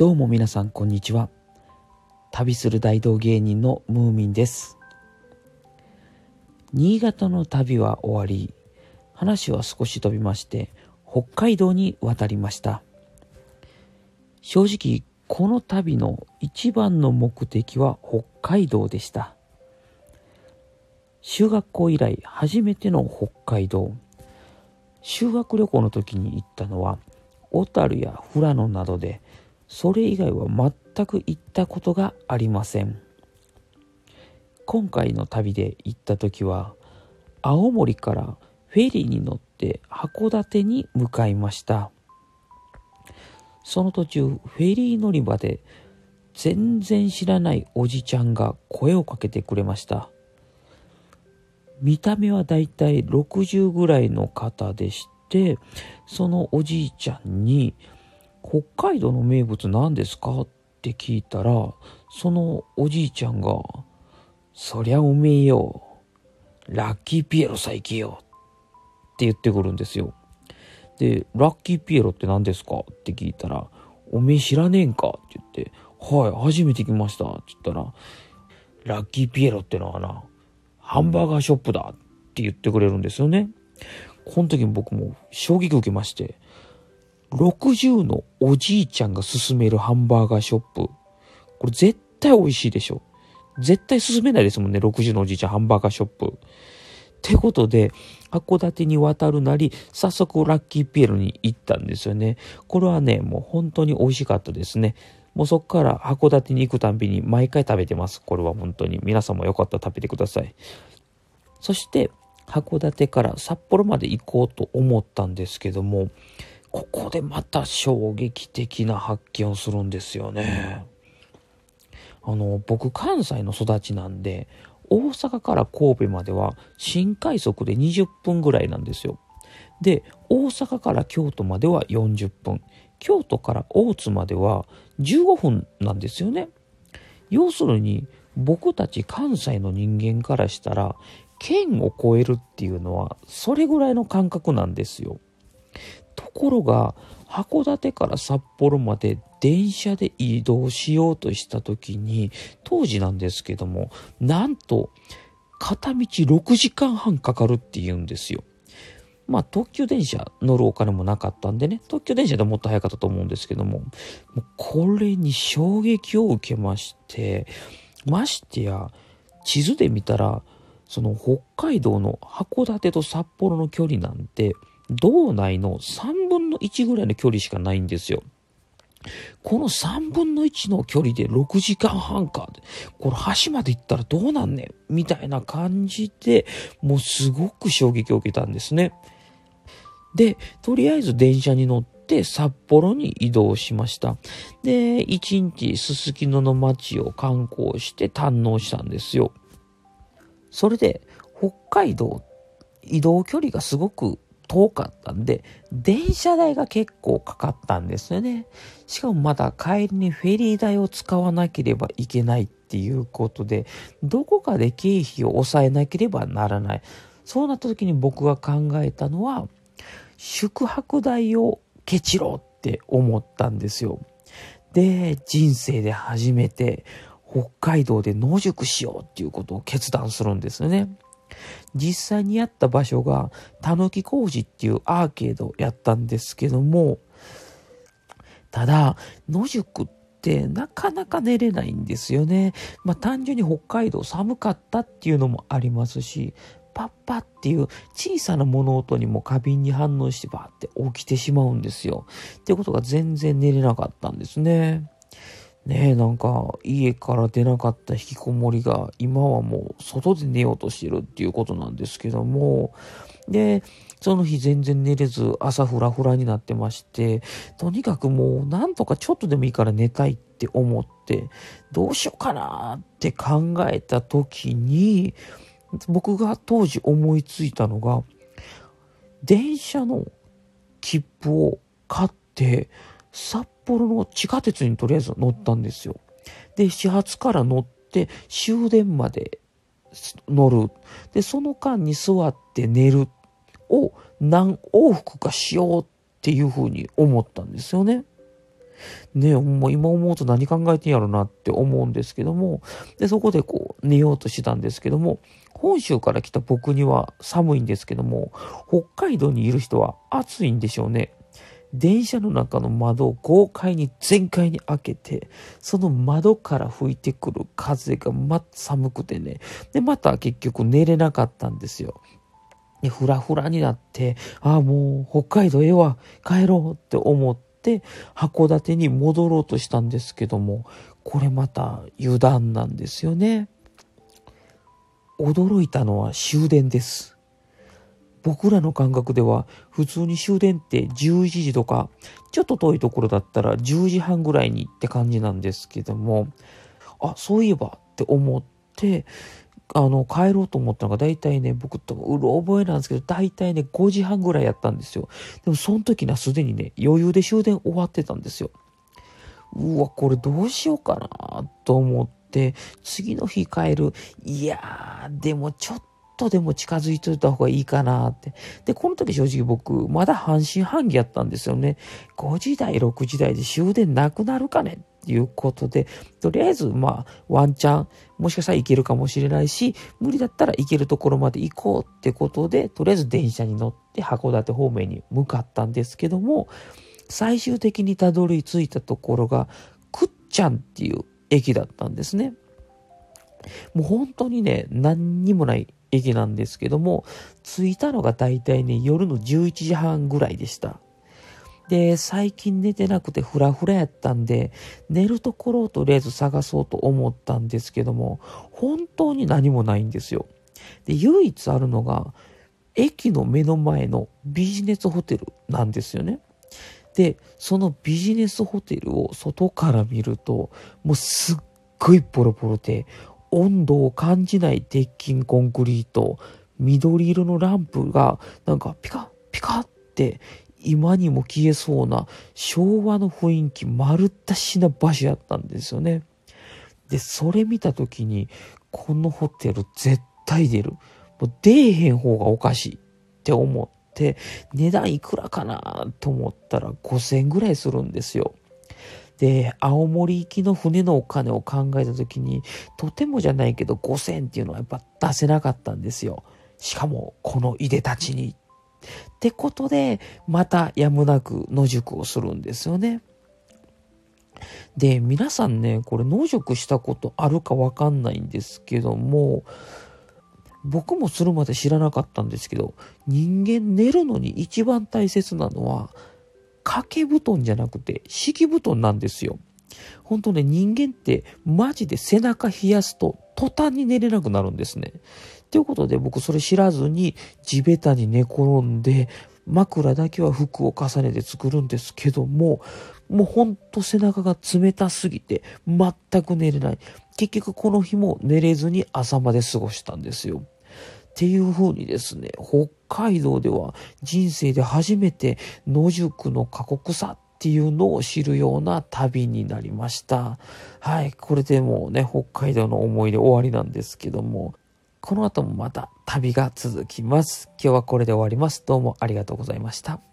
どうも皆さんこんにちは。旅する大道芸人のムーミンです。新潟の旅は終わり、話は少し飛びまして、北海道に渡りました。正直、この旅の一番の目的は北海道でした。修学校以来初めての北海道。修学旅行の時に行ったのは、小樽や富良野などで、それ以外は全く行ったことがありません。今回の旅で行った時は、青森からフェリーに乗って函館に向かいました。その途中、フェリー乗り場で全然知らないおじちゃんが声をかけてくれました。見た目はだいたい60ぐらいの方でして、そのおじいちゃんに、北海道の名物何ですか？って聞いたら、そのおじいちゃんが、そりゃおめえよ、ラッキーピエロさ行けよって言ってくるんですよ。で、ラッキーピエロって何ですか？って聞いたら、おめえ知らねえんか？って言って、はい、初めて来ました。って言ったら、ラッキーピエロってのはな、ハンバーガーショップだって言ってくれるんですよね。この時僕も衝撃を受けまして、60のおじいちゃんが勧めるハンバーガーショップ。これ絶対美味しいでしょ。絶対勧めないですもんね、60のおじいちゃんハンバーガーショップ。ってことで、函館に渡るなり、早速ラッキーピエロに行ったんですよね。これはね、もう本当に美味しかったですね。もうそこから函館に行くたんびに毎回食べてます。これは本当に。皆さんもよかったら食べてください。そして、函館から札幌まで行こうと思ったんですけども、ここでまた衝撃的な発見をするんですよね。あの、僕関西の育ちなんで、大阪から神戸までは新快速で20分ぐらいなんですよ。で、大阪から京都までは40分。京都から大津までは15分なんですよね。要するに、僕たち関西の人間からしたら、県を越えるっていうのは、それぐらいの感覚なんですよ。ところが、函館から札幌まで電車で移動しようとした時に、当時なんですけども、なんと、片道6時間半かかるって言うんですよ。まあ、特急電車乗るお金もなかったんでね、特急電車でもっと早かったと思うんですけども、もうこれに衝撃を受けまして、ましてや、地図で見たら、その北海道の函館と札幌の距離なんて、道内の3分の1ぐらいの距離しかないんですよ。この3分の1の距離で6時間半か。これ橋まで行ったらどうなんねん？みたいな感じで、もうすごく衝撃を受けたんですね。で、とりあえず電車に乗って札幌に移動しました。で、一日すすきのの街を観光して堪能したんですよ。それで、北海道移動距離がすごく遠かったんで、電車代が結構かかったんですよね。しかもまだ帰りにフェリー代を使わなければいけないっていうことで、どこかで経費を抑えなければならない。そうなった時に僕が考えたのは、宿泊代をケチろうって思ったんですよ。で、人生で初めて北海道で野宿しようっていうことを決断するんですよね。実際にやった場所が、たぬき工事っていうアーケードやったんですけども、ただ、野宿ってなかなか寝れないんですよね。まあ単純に北海道寒かったっていうのもありますし、パッパっていう小さな物音にも過敏に反応してバーって起きてしまうんですよ。っていうことが全然寝れなかったんですね。ねえ、なんか、家から出なかった引きこもりが、今はもう、外で寝ようとしてるっていうことなんですけども、で、その日全然寝れず、朝フラフラになってまして、とにかくもう、なんとかちょっとでもいいから寝たいって思って、どうしようかなって考えた時に、僕が当時思いついたのが、電車の切符を買って、札幌の地下鉄にとりあえず乗ったんですよ。で、始発から乗って終電まで乗る。で、その間に座って寝るを何往復かしようっていうふうに思ったんですよね。ね、もう今思うと何考えてんやろなって思うんですけども、で、そこでこう寝ようとしてたんですけども、本州から来た僕には寒いんですけども、北海道にいる人は暑いんでしょうね。電車の中の窓を豪快に全開に開けて、その窓から吹いてくる風がま寒くてね。で、また結局寝れなかったんですよ。で、ふらふらになって、ああ、もう北海道ええわ、帰ろうって思って、函館に戻ろうとしたんですけども、これまた油断なんですよね。驚いたのは終電です。僕らの感覚では普通に終電って11時とかちょっと遠いところだったら10時半ぐらいにって感じなんですけどもあそういえばって思ってあの帰ろうと思ったのが大体ね僕とうろ覚えなんですけど大体ね5時半ぐらいやったんですよ。でもその時にはすでにね余裕で終電終わってたんですよ。うわこれどうしようかなと思って次の日帰る。いやーでもちょっとでも近づいといた方がいいかなって。で、この時正直僕、まだ半信半疑やったんですよね。5時台、6時台で終電なくなるかねっていうことで、とりあえず、まあ、ワンチャン、もしかしたらいけるかもしれないし、無理だったら行けるところまで行こうってことで、とりあえず電車に乗って函館方面に向かったんですけども、最終的にたどり着いたところが、くっちゃんっていう駅だったんですね。もう本当にね、何にもない駅なんですけども、着いたのが大体ね、夜の11時半ぐらいでした。で、最近寝てなくてフラフラやったんで、寝るところをとりあえず探そうと思ったんですけども、本当に何もないんですよ。で、唯一あるのが、駅の目の前のビジネスホテルなんですよね。で、そのビジネスホテルを外から見ると、もうすっごいボロボロで、温度を感じない鉄筋コンクリート、緑色のランプがなんかピカピカって今にも消えそうな昭和の雰囲気丸ったしな場所やったんですよね。で、それ見た時に、このホテル絶対出る。もう出えへん方がおかしいって思って、値段いくらかなと思ったら5000円ぐらいするんですよ。で、青森行きの船のお金を考えた時に、とてもじゃないけど5000っていうのはやっぱ出せなかったんですよ。しかも、このいでたちに。ってことで、またやむなく野宿をするんですよね。で、皆さんね、これ野宿したことあるかわかんないんですけども、僕もするまで知らなかったんですけど、人間寝るのに一番大切なのは、掛け布団じゃなくて敷布団なんですよ。本当ね、人間ってマジで背中冷やすと途端に寝れなくなるんですね。ということで僕それ知らずに地べたに寝転んで枕だけは服を重ねて作るんですけども、もうほんと背中が冷たすぎて全く寝れない。結局この日も寝れずに朝まで過ごしたんですよ。っていう風にですね、北海道では人生で初めて野宿の過酷さっていうのを知るような旅になりました。はい、これでもうね、北海道の思い出終わりなんですけども、この後もまた旅が続きます。今日はこれで終わります。どうもありがとうございました。